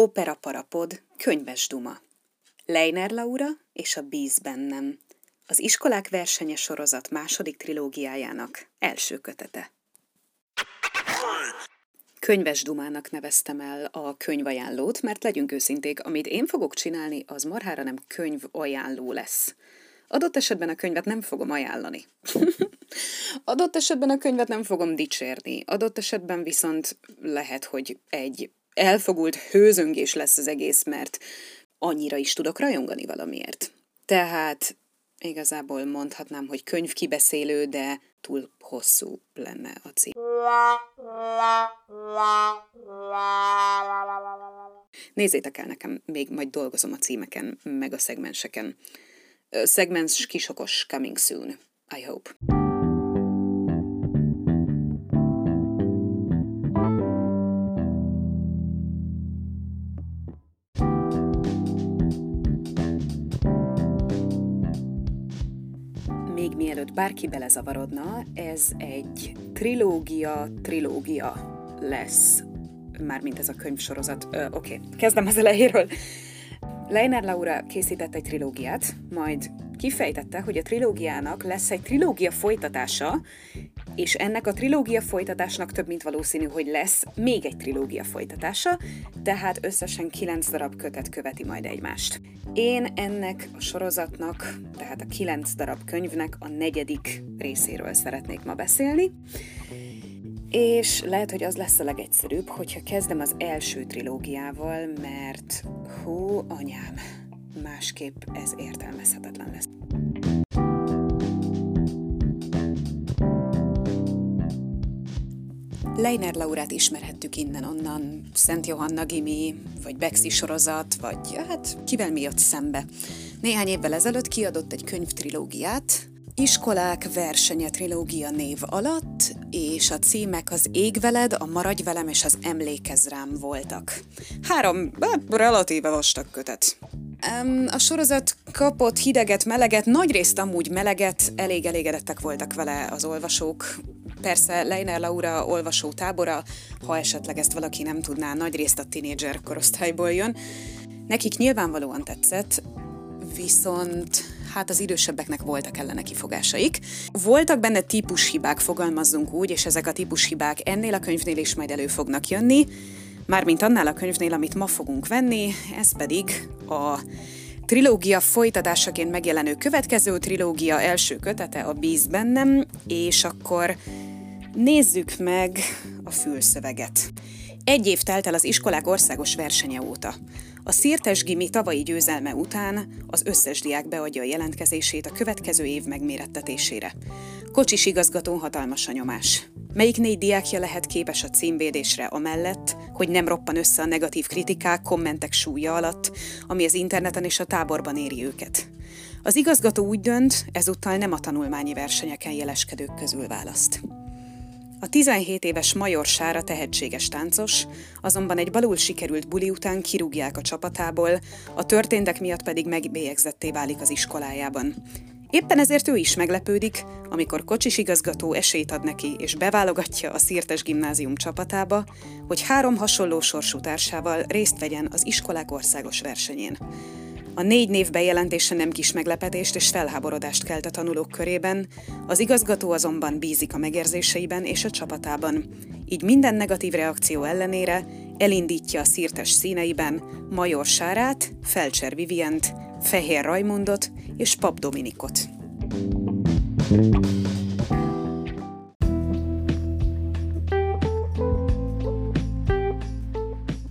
Opera Parapod, Könyves Duma. Leiner Laura és a Bíz bennem. Az iskolák versenye sorozat második trilógiájának első kötete. Könyves Dumának neveztem el a könyvajánlót, mert legyünk őszinték, amit én fogok csinálni, az marhára nem könyvajánló lesz. Adott esetben a könyvet nem fogom ajánlani. Adott esetben a könyvet nem fogom dicsérni. Adott esetben viszont lehet, hogy egy elfogult hőzöngés lesz az egész, mert annyira is tudok rajongani valamiért. Tehát igazából mondhatnám, hogy könyvkibeszélő, de túl hosszú lenne a cím. Nézzétek el nekem, még majd dolgozom a címeken, meg a szegmenseken. Szegmens kisokos coming soon, I hope. Bárki belezavarodna, ez egy trilógia-trilógia lesz, mármint ez a könyvsorozat. Oké, okay. kezdem az elejéről. Leiner Laura készített egy trilógiát, majd kifejtette, hogy a trilógiának lesz egy trilógia folytatása, és ennek a trilógia folytatásnak több mint valószínű, hogy lesz még egy trilógia folytatása, tehát összesen kilenc darab kötet követi majd egymást. Én ennek a sorozatnak, tehát a kilenc darab könyvnek a negyedik részéről szeretnék ma beszélni, és lehet, hogy az lesz a legegyszerűbb, hogyha kezdem az első trilógiával, mert hú, anyám, másképp ez értelmezhetetlen lesz. Leiner Laurát ismerhettük innen-onnan, Szent Johanna Gimi, vagy Bexi sorozat, vagy hát kivel mi jött szembe. Néhány évvel ezelőtt kiadott egy könyvtrilógiát, Iskolák versenye trilógia név alatt, és a címek az Ég veled, a Maradj velem és az Emlékezz rám voltak. Három relatíve vastag kötet. A sorozat kapott hideget, meleget, nagyrészt amúgy meleget, elég elégedettek voltak vele az olvasók. Persze Leiner Laura olvasó tábora, ha esetleg ezt valaki nem tudná, nagyrészt a tinédzser korosztályból jön. Nekik nyilvánvalóan tetszett, viszont hát az idősebbeknek voltak ellene kifogásaik. Voltak benne típushibák, fogalmazzunk úgy, és ezek a típushibák ennél a könyvnél is majd elő fognak jönni, mármint annál a könyvnél, amit ma fogunk venni, ez pedig a trilógia folytatásaként megjelenő következő trilógia első kötete, a Bíz bennem, és akkor nézzük meg a fülszöveget. Egy év telt el az iskolák országos versenye óta. A Szirtes Gimi tavalyi győzelme után az összes diák beadja a jelentkezését a következő év megmérettetésére. Kocsis igazgató hatalmas a nyomás. Melyik négy diákja lehet képes a címvédésre amellett, hogy nem roppan össze a negatív kritikák, kommentek súlya alatt, ami az interneten és a táborban éri őket? Az igazgató úgy dönt, ezúttal nem a tanulmányi versenyeken jeleskedők közül választ. A 17 éves Major Sára tehetséges táncos, azonban egy balul sikerült buli után kirúgják a csapatából, a történtek miatt pedig megbélyegzetté válik az iskolájában. Éppen ezért ő is meglepődik, amikor kocsis igazgató esélyt ad neki és beválogatja a Szirtes gimnázium csapatába, hogy három hasonló sorsú társával részt vegyen az iskolák országos versenyén. A négy név bejelentése nem kis meglepetést és felháborodást kelt a tanulók körében, az igazgató azonban bízik a megérzéseiben és a csapatában. Így minden negatív reakció ellenére elindítja a szírtes színeiben Major Sárát, Felcser Vivient, Fehér Rajmundot és Pap Dominikot.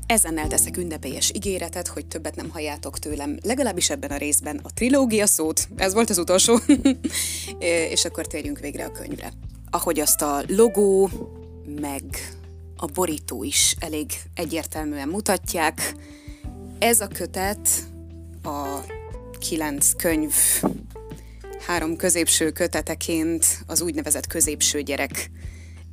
Ezen elteszek ünnepélyes ígéretet, hogy többet nem halljátok tőlem, legalábbis ebben a részben a trilógia szót, ez volt az utolsó, és akkor térjünk végre a könyvre. Ahogy azt a logó, meg a borító is elég egyértelműen mutatják, ez a kötet a kilenc könyv három középső köteteként az úgynevezett középső gyerek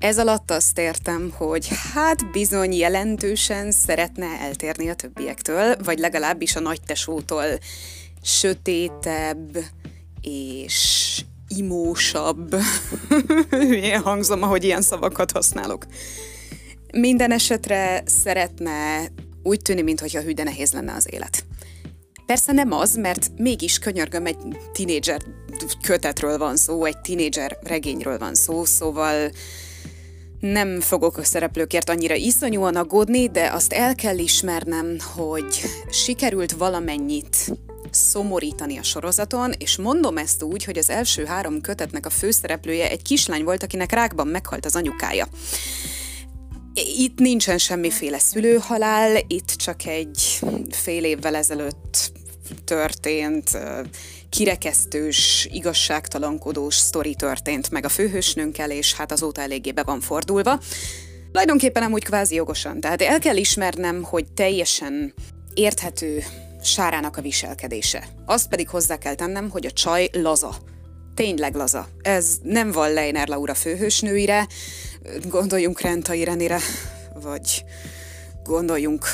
ez alatt azt értem, hogy hát bizony jelentősen szeretne eltérni a többiektől, vagy legalábbis a nagytesótól sötétebb és imósabb. Hülyén hangzom, ahogy ilyen szavakat használok. Minden esetre szeretne úgy tűnik, mintha hű, de nehéz lenne az élet. Persze nem az, mert mégis könyörgöm, egy tinédzser kötetről van szó, egy tinédzser regényről van szó, szóval nem fogok a szereplőkért annyira iszonyúan aggódni, de azt el kell ismernem, hogy sikerült valamennyit szomorítani a sorozaton, és mondom ezt úgy, hogy az első három kötetnek a főszereplője egy kislány volt, akinek rákban meghalt az anyukája. Itt nincsen semmiféle szülőhalál, itt csak egy fél évvel ezelőtt történt kirekesztős, igazságtalankodós sztori történt meg a főhősnőnkkel, és hát azóta eléggé be van fordulva. Tulajdonképpen amúgy kvázi jogosan, tehát el kell ismernem, hogy teljesen érthető Sárának a viselkedése. Azt pedig hozzá kell tennem, hogy a csaj laza. Tényleg laza. Ez nem van Leiner Laura főhősnőire, gondoljunk Renta Irenire, vagy gondoljunk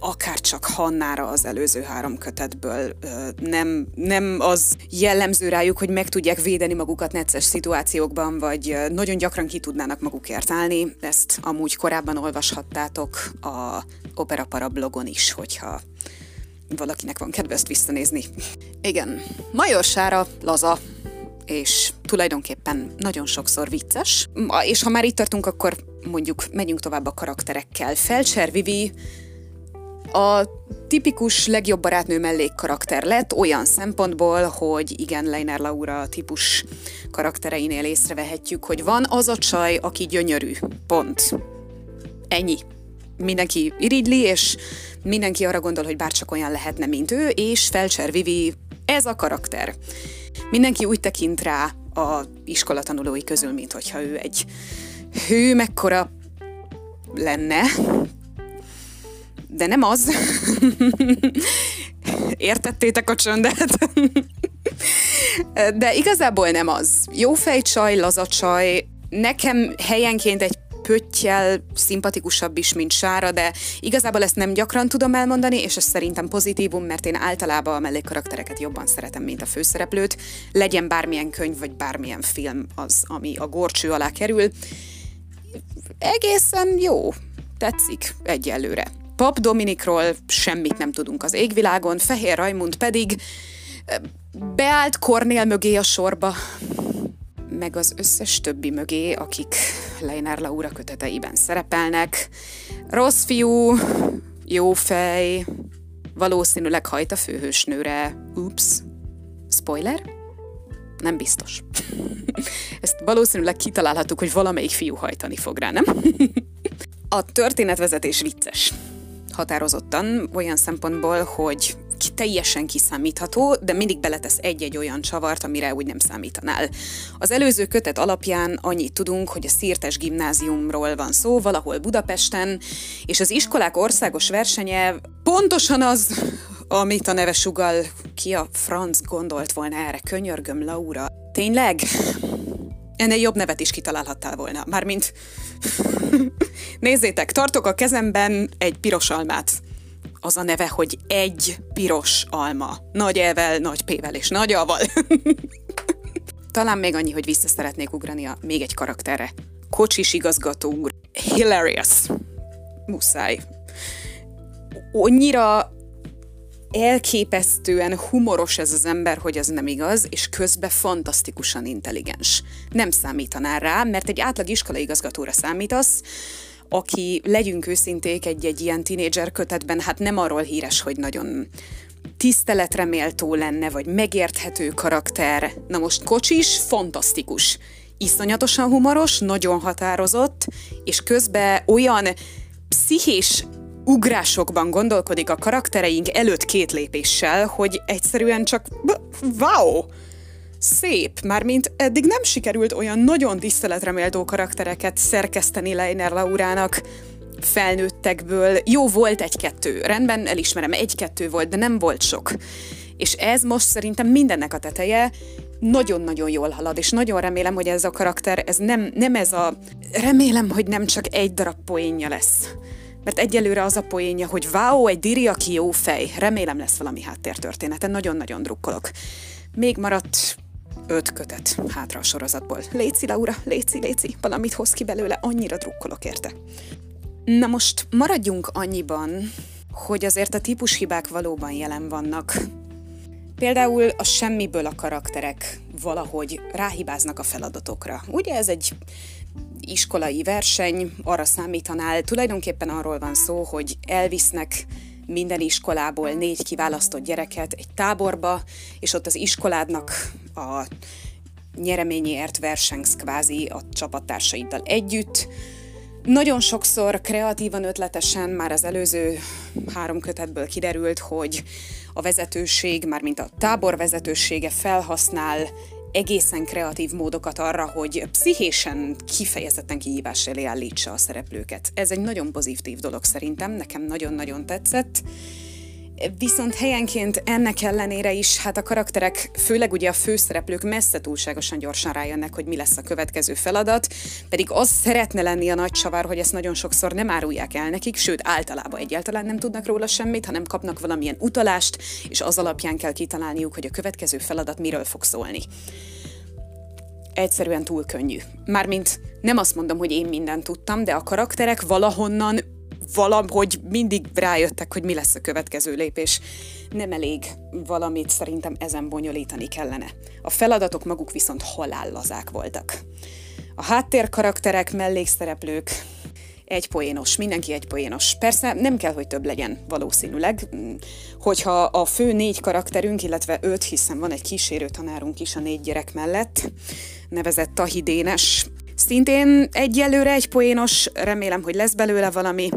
akár csak Hannára az előző három kötetből. Nem, nem az jellemző rájuk, hogy meg tudják védeni magukat necces szituációkban, vagy nagyon gyakran ki tudnának magukért állni. Ezt amúgy korábban olvashattátok a Opera Para blogon is, hogyha valakinek van kedve ezt visszanézni. Igen, Major Sára laza, és tulajdonképpen nagyon sokszor vicces. És ha már itt tartunk, akkor mondjuk megyünk tovább a karakterekkel. Felcser Vivi a tipikus legjobb barátnő mellékkarakter lett olyan szempontból, hogy igen, Leiner Laura típus karaktereinél észrevehetjük, hogy van az a csaj, aki gyönyörű. Pont. Ennyi. Mindenki irigyli, és mindenki arra gondol, hogy bárcsak olyan lehetne, mint ő, és Felcser Vivi ez a karakter. Mindenki úgy tekint rá a iskolatanulói közül, mint hogyha ő egy hő mekkora lenne, de nem az. Értettétek a csöndet? de igazából nem az. Jó fejcsaj, laza csaj, nekem helyenként egy pöttyel szimpatikusabb is, mint Sára, de igazából ezt nem gyakran tudom elmondani, és ez szerintem pozitívum, mert én általában a mellékkaraktereket jobban szeretem, mint a főszereplőt. Legyen bármilyen könyv, vagy bármilyen film az, ami a gorcső alá kerül. Egészen jó. Tetszik egyelőre. Pap Dominikról semmit nem tudunk az égvilágon, Fehér Rajmund pedig beállt Kornél mögé a sorba, meg az összes többi mögé, akik Leiner Laura köteteiben szerepelnek. Rossz fiú, jó fej, valószínűleg hajt a főhősnőre. Ups. Spoiler? Nem biztos. Ezt valószínűleg kitalálhatjuk, hogy valamelyik fiú hajtani fog rá, nem? a történetvezetés vicces határozottan, olyan szempontból, hogy teljesen kiszámítható, de mindig beletesz egy-egy olyan csavart, amire úgy nem számítanál. Az előző kötet alapján annyit tudunk, hogy a Szirtes gimnáziumról van szó, valahol Budapesten, és az iskolák országos versenye pontosan az, amit a neve sugal, ki a franc gondolt volna erre, könyörgöm Laura. Tényleg? Ennél jobb nevet is kitalálhattál volna. Mármint... Nézzétek, tartok a kezemben egy piros almát. Az a neve, hogy egy piros alma. Nagy elvel, nagy pével és nagy alval. Talán még annyi, hogy vissza szeretnék ugrani a még egy karakterre. Kocsis igazgató úr. Hilarious. Muszáj. Annyira elképesztően humoros ez az ember, hogy ez nem igaz, és közben fantasztikusan intelligens. Nem számítanál rá, mert egy átlag iskolai igazgatóra számítasz, aki, legyünk őszinték, egy-egy ilyen tinédzser kötetben, hát nem arról híres, hogy nagyon tiszteletre méltó lenne, vagy megérthető karakter. Na most Kocsis fantasztikus. Iszonyatosan humoros, nagyon határozott, és közben olyan pszichés ugrásokban gondolkodik a karaktereink előtt két lépéssel, hogy egyszerűen csak wow! Szép, mármint eddig nem sikerült olyan nagyon tiszteletreméltó karaktereket szerkeszteni Leiner Laurának felnőttekből. Jó, volt egy-kettő, rendben, elismerem, egy-kettő volt, de nem volt sok. És ez most szerintem mindennek a teteje, nagyon-nagyon jól halad, és nagyon remélem, hogy ez a karakter, ez nem, nem ez a... Remélem, hogy nem csak egy darab poénja lesz mert egyelőre az a poénja, hogy wow, egy diri, aki jó fej. Remélem lesz valami háttértörténete, nagyon-nagyon drukkolok. Még maradt öt kötet hátra a sorozatból. Léci, Laura, léci, léci, valamit hoz ki belőle, annyira drukkolok érte. Na most maradjunk annyiban, hogy azért a típushibák valóban jelen vannak. Például a semmiből a karakterek valahogy ráhibáznak a feladatokra. Ugye ez egy iskolai verseny, arra számítanál, tulajdonképpen arról van szó, hogy elvisznek minden iskolából négy kiválasztott gyereket egy táborba, és ott az iskoládnak a nyereményért versengsz kvázi a csapattársaiddal együtt. Nagyon sokszor kreatívan, ötletesen már az előző három kötetből kiderült, hogy a vezetőség, mármint a tábor vezetősége felhasznál egészen kreatív módokat arra, hogy pszichésen kifejezetten kihívás elé állítsa a szereplőket. Ez egy nagyon pozitív dolog szerintem, nekem nagyon-nagyon tetszett. Viszont helyenként ennek ellenére is, hát a karakterek, főleg ugye a főszereplők messze túlságosan gyorsan rájönnek, hogy mi lesz a következő feladat, pedig az szeretne lenni a nagy csavar, hogy ezt nagyon sokszor nem árulják el nekik, sőt általában egyáltalán nem tudnak róla semmit, hanem kapnak valamilyen utalást, és az alapján kell kitalálniuk, hogy a következő feladat miről fog szólni egyszerűen túl könnyű. Mármint nem azt mondom, hogy én mindent tudtam, de a karakterek valahonnan valahogy mindig rájöttek, hogy mi lesz a következő lépés. Nem elég valamit szerintem ezen bonyolítani kellene. A feladatok maguk viszont halállazák voltak. A háttérkarakterek, mellékszereplők, egy poénos, mindenki egy poénos. Persze nem kell, hogy több legyen valószínűleg. Hogyha a fő négy karakterünk, illetve öt, hiszen van egy kísérő tanárunk is a négy gyerek mellett, nevezett Tahidénes, Szintén egyelőre egy poénos, remélem, hogy lesz belőle valami.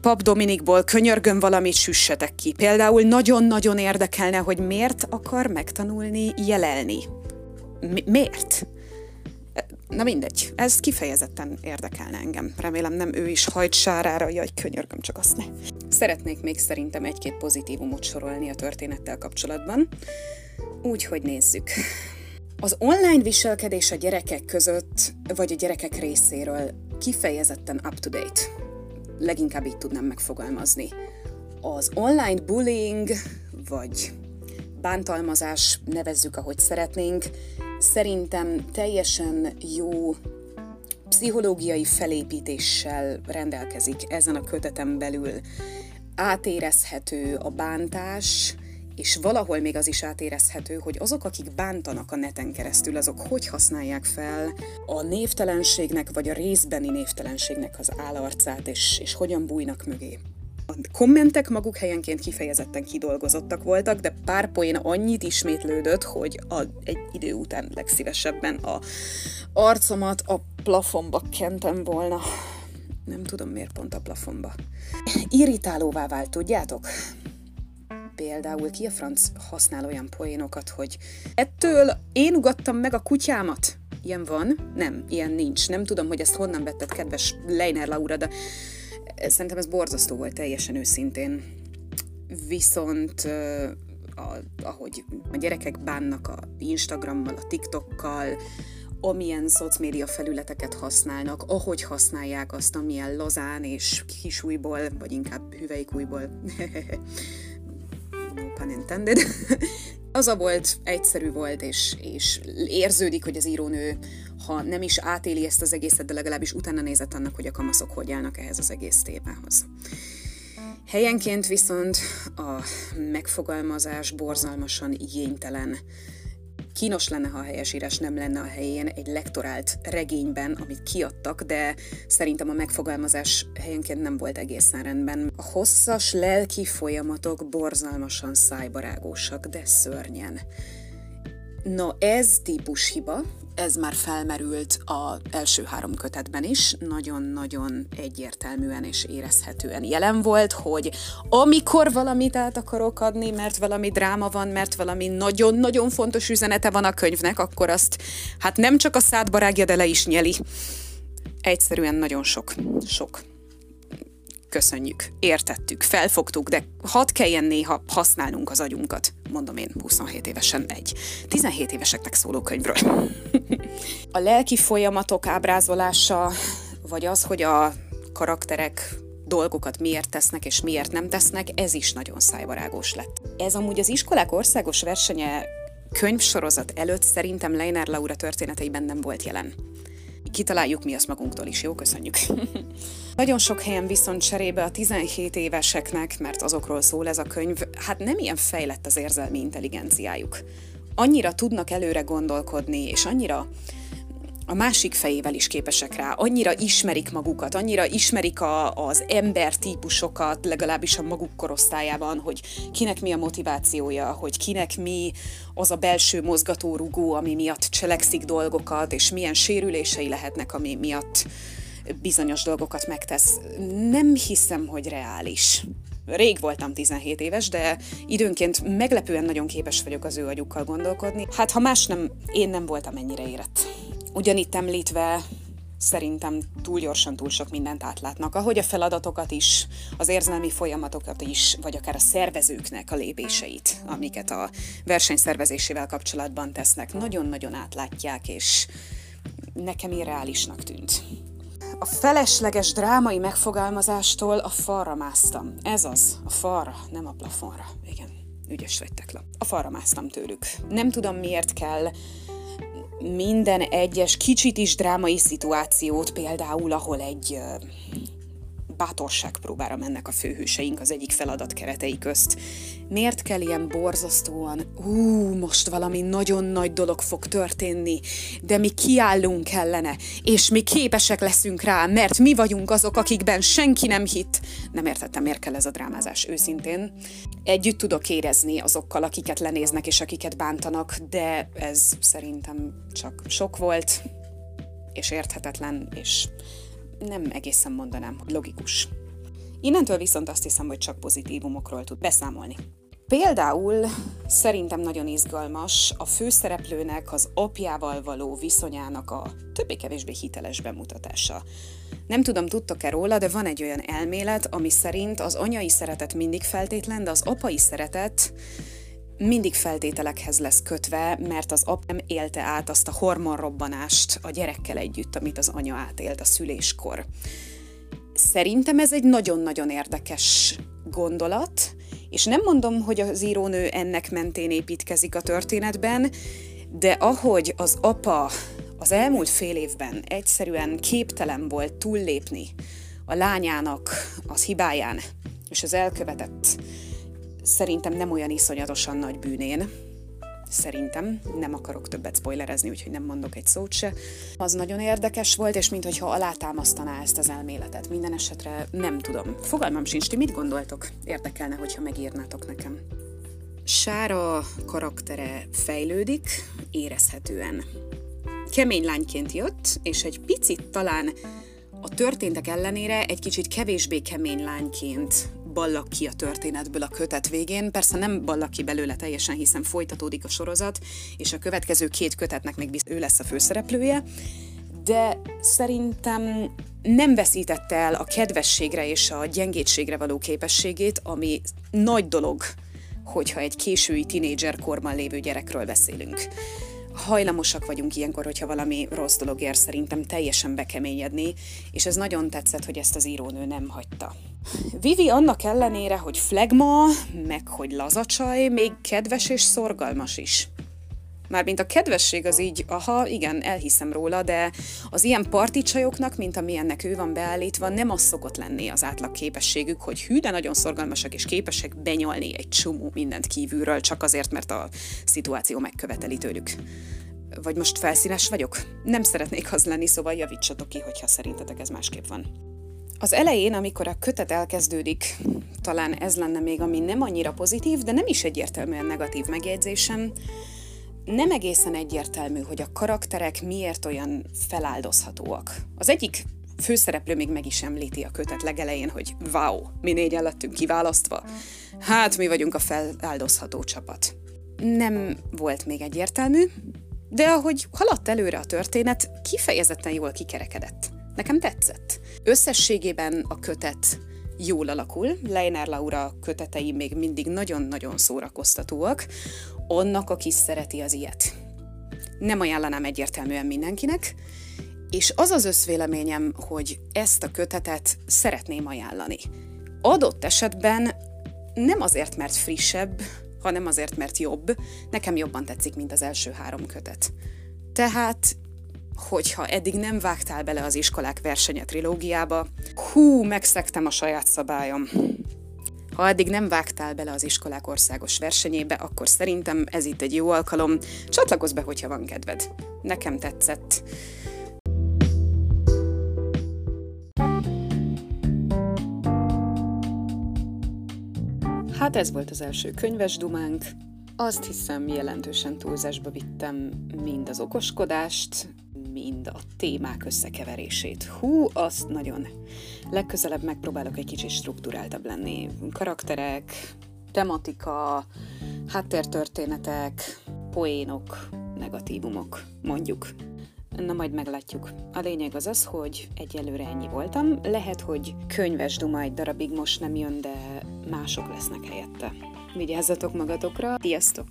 Pap Dominikból könyörgöm valamit süssetek ki. Például nagyon-nagyon érdekelne, hogy miért akar megtanulni jelelni. Mi- miért? Na mindegy, ez kifejezetten érdekelne engem. Remélem nem ő is hajt sárára, jaj, könyörgöm, csak azt ne. Szeretnék még szerintem egy-két pozitívumot sorolni a történettel kapcsolatban. Úgyhogy nézzük. Az online viselkedés a gyerekek között, vagy a gyerekek részéről kifejezetten up-to-date. Leginkább így tudnám megfogalmazni. Az online bullying, vagy bántalmazás, nevezzük ahogy szeretnénk, szerintem teljesen jó pszichológiai felépítéssel rendelkezik ezen a kötetem belül. Átérezhető a bántás, és valahol még az is átérezhető, hogy azok, akik bántanak a neten keresztül, azok hogy használják fel a névtelenségnek, vagy a részbeni névtelenségnek az állarcát, és, és hogyan bújnak mögé. A kommentek maguk helyenként kifejezetten kidolgozottak voltak, de pár poén annyit ismétlődött, hogy a, egy idő után legszívesebben a arcomat a plafonba kentem volna. Nem tudom miért pont a plafonba. Irritálóvá vált, tudjátok? Például ki a franc használ olyan poénokat, hogy ettől én ugattam meg a kutyámat. Ilyen van? Nem, ilyen nincs. Nem tudom, hogy ezt honnan vetted, kedves Leiner Laura, de szerintem ez borzasztó volt teljesen őszintén. Viszont a, ahogy a gyerekek bánnak a Instagrammal, a TikTokkal, amilyen szocmédia felületeket használnak, ahogy használják azt, amilyen lazán és kisújból, vagy inkább hüvelykújból pun intended, az a volt, egyszerű volt, és, és érződik, hogy az írónő, ha nem is átéli ezt az egészet, de legalábbis utána nézett annak, hogy a kamaszok hogy állnak ehhez az egész témához. Helyenként viszont a megfogalmazás borzalmasan igénytelen, Kínos lenne, ha a helyesírás nem lenne a helyén egy lektorált regényben, amit kiadtak, de szerintem a megfogalmazás helyenként nem volt egészen rendben. A hosszas lelki folyamatok borzalmasan szájbarágósak, de szörnyen. No, ez típus hiba, ez már felmerült az első három kötetben is, nagyon-nagyon egyértelműen és érezhetően jelen volt, hogy amikor valamit át akarok adni, mert valami dráma van, mert valami nagyon-nagyon fontos üzenete van a könyvnek, akkor azt hát nem csak a szádba de le is nyeli. Egyszerűen nagyon sok, sok köszönjük, értettük, felfogtuk, de hadd kelljen néha használnunk az agyunkat. Mondom én 27 évesen egy 17 éveseknek szóló könyvről. a lelki folyamatok ábrázolása, vagy az, hogy a karakterek dolgokat miért tesznek és miért nem tesznek, ez is nagyon szájbarágos lett. Ez amúgy az iskolák országos versenye könyvsorozat előtt szerintem Leiner Laura történeteiben nem volt jelen kitaláljuk mi azt magunktól is, jó? Köszönjük. Nagyon sok helyen viszont cserébe a 17 éveseknek, mert azokról szól ez a könyv, hát nem ilyen fejlett az érzelmi intelligenciájuk. Annyira tudnak előre gondolkodni, és annyira a másik fejével is képesek rá. Annyira ismerik magukat, annyira ismerik a, az ember típusokat, legalábbis a maguk korosztályában, hogy kinek mi a motivációja, hogy kinek mi az a belső mozgatórugó, ami miatt cselekszik dolgokat, és milyen sérülései lehetnek, ami miatt bizonyos dolgokat megtesz. Nem hiszem, hogy reális. Rég voltam 17 éves, de időnként meglepően nagyon képes vagyok az ő agyukkal gondolkodni. Hát ha más nem, én nem voltam ennyire érett. Ugyanitt említve szerintem túl gyorsan túl sok mindent átlátnak, ahogy a feladatokat is, az érzelmi folyamatokat is, vagy akár a szervezőknek a lépéseit, amiket a verseny szervezésével kapcsolatban tesznek, nagyon-nagyon átlátják, és nekem irreálisnak tűnt. A felesleges drámai megfogalmazástól a falra másztam. Ez az, a falra, nem a plafonra. Igen, ügyes vagy tekla. A falra másztam tőlük. Nem tudom miért kell minden egyes kicsit is drámai szituációt, például ahol egy bátorságpróbára mennek a főhőseink az egyik feladat keretei közt. Miért kell ilyen borzasztóan, ú, most valami nagyon nagy dolog fog történni, de mi kiállunk ellene, és mi képesek leszünk rá, mert mi vagyunk azok, akikben senki nem hitt. Nem értettem, miért kell ez a drámázás, őszintén. Együtt tudok érezni azokkal, akiket lenéznek és akiket bántanak, de ez szerintem csak sok volt, és érthetetlen, és nem egészen mondanám, hogy logikus. Innentől viszont azt hiszem, hogy csak pozitívumokról tud beszámolni. Például szerintem nagyon izgalmas a főszereplőnek az apjával való viszonyának a többé-kevésbé hiteles bemutatása. Nem tudom, tudtok-e róla, de van egy olyan elmélet, ami szerint az anyai szeretet mindig feltétlen, de az apai szeretet mindig feltételekhez lesz kötve, mert az ap nem élte át azt a hormonrobbanást a gyerekkel együtt, amit az anya átélt a szüléskor. Szerintem ez egy nagyon-nagyon érdekes gondolat, és nem mondom, hogy az írónő ennek mentén építkezik a történetben, de ahogy az apa az elmúlt fél évben egyszerűen képtelen volt túllépni a lányának az hibáján, és az elkövetett szerintem nem olyan iszonyatosan nagy bűnén, szerintem, nem akarok többet spoilerezni, úgyhogy nem mondok egy szót se. Az nagyon érdekes volt, és mintha alátámasztaná ezt az elméletet. Minden esetre nem tudom. Fogalmam sincs, ti mit gondoltok? Érdekelne, hogyha megírnátok nekem. Sára karaktere fejlődik, érezhetően. Kemény lányként jött, és egy picit talán a történtek ellenére egy kicsit kevésbé kemény lányként ballak ki a történetből a kötet végén. Persze nem ballak ki belőle teljesen, hiszen folytatódik a sorozat, és a következő két kötetnek még ő lesz a főszereplője, de szerintem nem veszítette el a kedvességre és a gyengétségre való képességét, ami nagy dolog, hogyha egy késői tinédzser lévő gyerekről beszélünk hajlamosak vagyunk ilyenkor, hogyha valami rossz dolog ér szerintem teljesen bekeményedni, és ez nagyon tetszett, hogy ezt az írónő nem hagyta. Vivi annak ellenére, hogy flegma, meg hogy lazacsaj, még kedves és szorgalmas is. Mármint a kedvesség az így, aha, igen, elhiszem róla, de az ilyen particsajoknak, mint amilyennek ő van beállítva, nem az szokott lenni az átlag képességük, hogy hű, de nagyon szorgalmasak és képesek benyalni egy csomó mindent kívülről, csak azért, mert a szituáció megköveteli tőlük. Vagy most felszínes vagyok? Nem szeretnék az lenni, szóval javítsatok ki, hogyha szerintetek ez másképp van. Az elején, amikor a kötet elkezdődik, talán ez lenne még, ami nem annyira pozitív, de nem is egyértelműen negatív megjegyzésem, nem egészen egyértelmű, hogy a karakterek miért olyan feláldozhatóak. Az egyik főszereplő még meg is említi a kötet legelején, hogy wow, mi négyen lettünk kiválasztva. Hát, mi vagyunk a feláldozható csapat. Nem volt még egyértelmű, de ahogy haladt előre a történet, kifejezetten jól kikerekedett. Nekem tetszett. Összességében a kötet jól alakul. Leiner Laura kötetei még mindig nagyon-nagyon szórakoztatóak annak, aki szereti az ilyet. Nem ajánlanám egyértelműen mindenkinek, és az az összvéleményem, hogy ezt a kötetet szeretném ajánlani. Adott esetben nem azért, mert frissebb, hanem azért, mert jobb. Nekem jobban tetszik, mint az első három kötet. Tehát, hogyha eddig nem vágtál bele az iskolák versenye trilógiába, hú, megszektem a saját szabályom. Ha eddig nem vágtál bele az iskolák országos versenyébe, akkor szerintem ez itt egy jó alkalom. Csatlakozz be, hogyha van kedved. Nekem tetszett. Hát ez volt az első könyves dumánk. Azt hiszem, jelentősen túlzásba vittem mind az okoskodást, mind a témák összekeverését. Hú, azt nagyon. Legközelebb megpróbálok egy kicsit struktúráltabb lenni. Karakterek, tematika, háttértörténetek, poénok, negatívumok, mondjuk. Na majd meglátjuk. A lényeg az az, hogy egyelőre ennyi voltam. Lehet, hogy könyves duma egy darabig most nem jön, de mások lesznek helyette. Vigyázzatok magatokra, sziasztok!